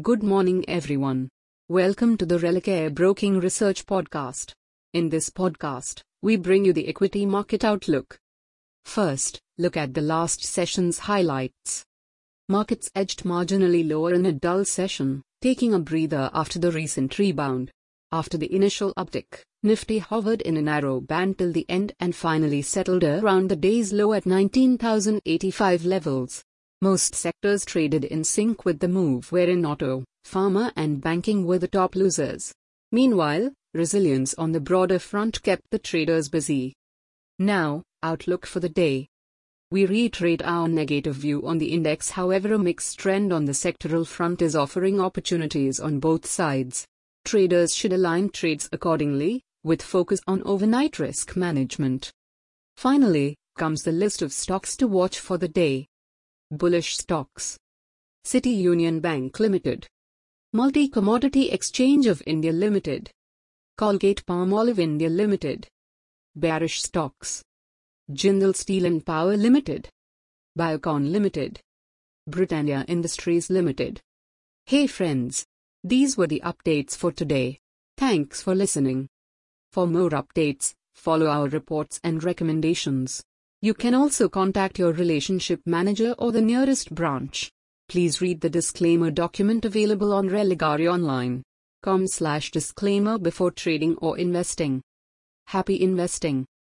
Good morning, everyone. Welcome to the Religare Broking Research Podcast. In this podcast, we bring you the equity market outlook. First, look at the last session's highlights. Markets edged marginally lower in a dull session, taking a breather after the recent rebound. After the initial uptick, Nifty hovered in a narrow band till the end and finally settled around the day's low at 19,085 levels. Most sectors traded in sync with the move wherein auto, pharma and banking were the top losers. Meanwhile, resilience on the broader front kept the traders busy. Now, outlook for the day. We reiterate our negative view on the index however a mixed trend on the sectoral front is offering opportunities on both sides. Traders should align trades accordingly, with focus on overnight risk management. Finally, comes the list of stocks to watch for the day. Bullish stocks. City Union Bank Limited. Multi Commodity Exchange of India Limited. Colgate Palmolive India Limited. Bearish stocks. Jindal Steel and Power Limited. Biocon Limited. Britannia Industries Limited. Hey friends. These were the updates for today. Thanks for listening. For more updates, follow our reports and recommendations. You can also contact your relationship manager or the nearest branch. Please read the disclaimer document available on religareonline.com slash disclaimer before trading or investing. Happy investing!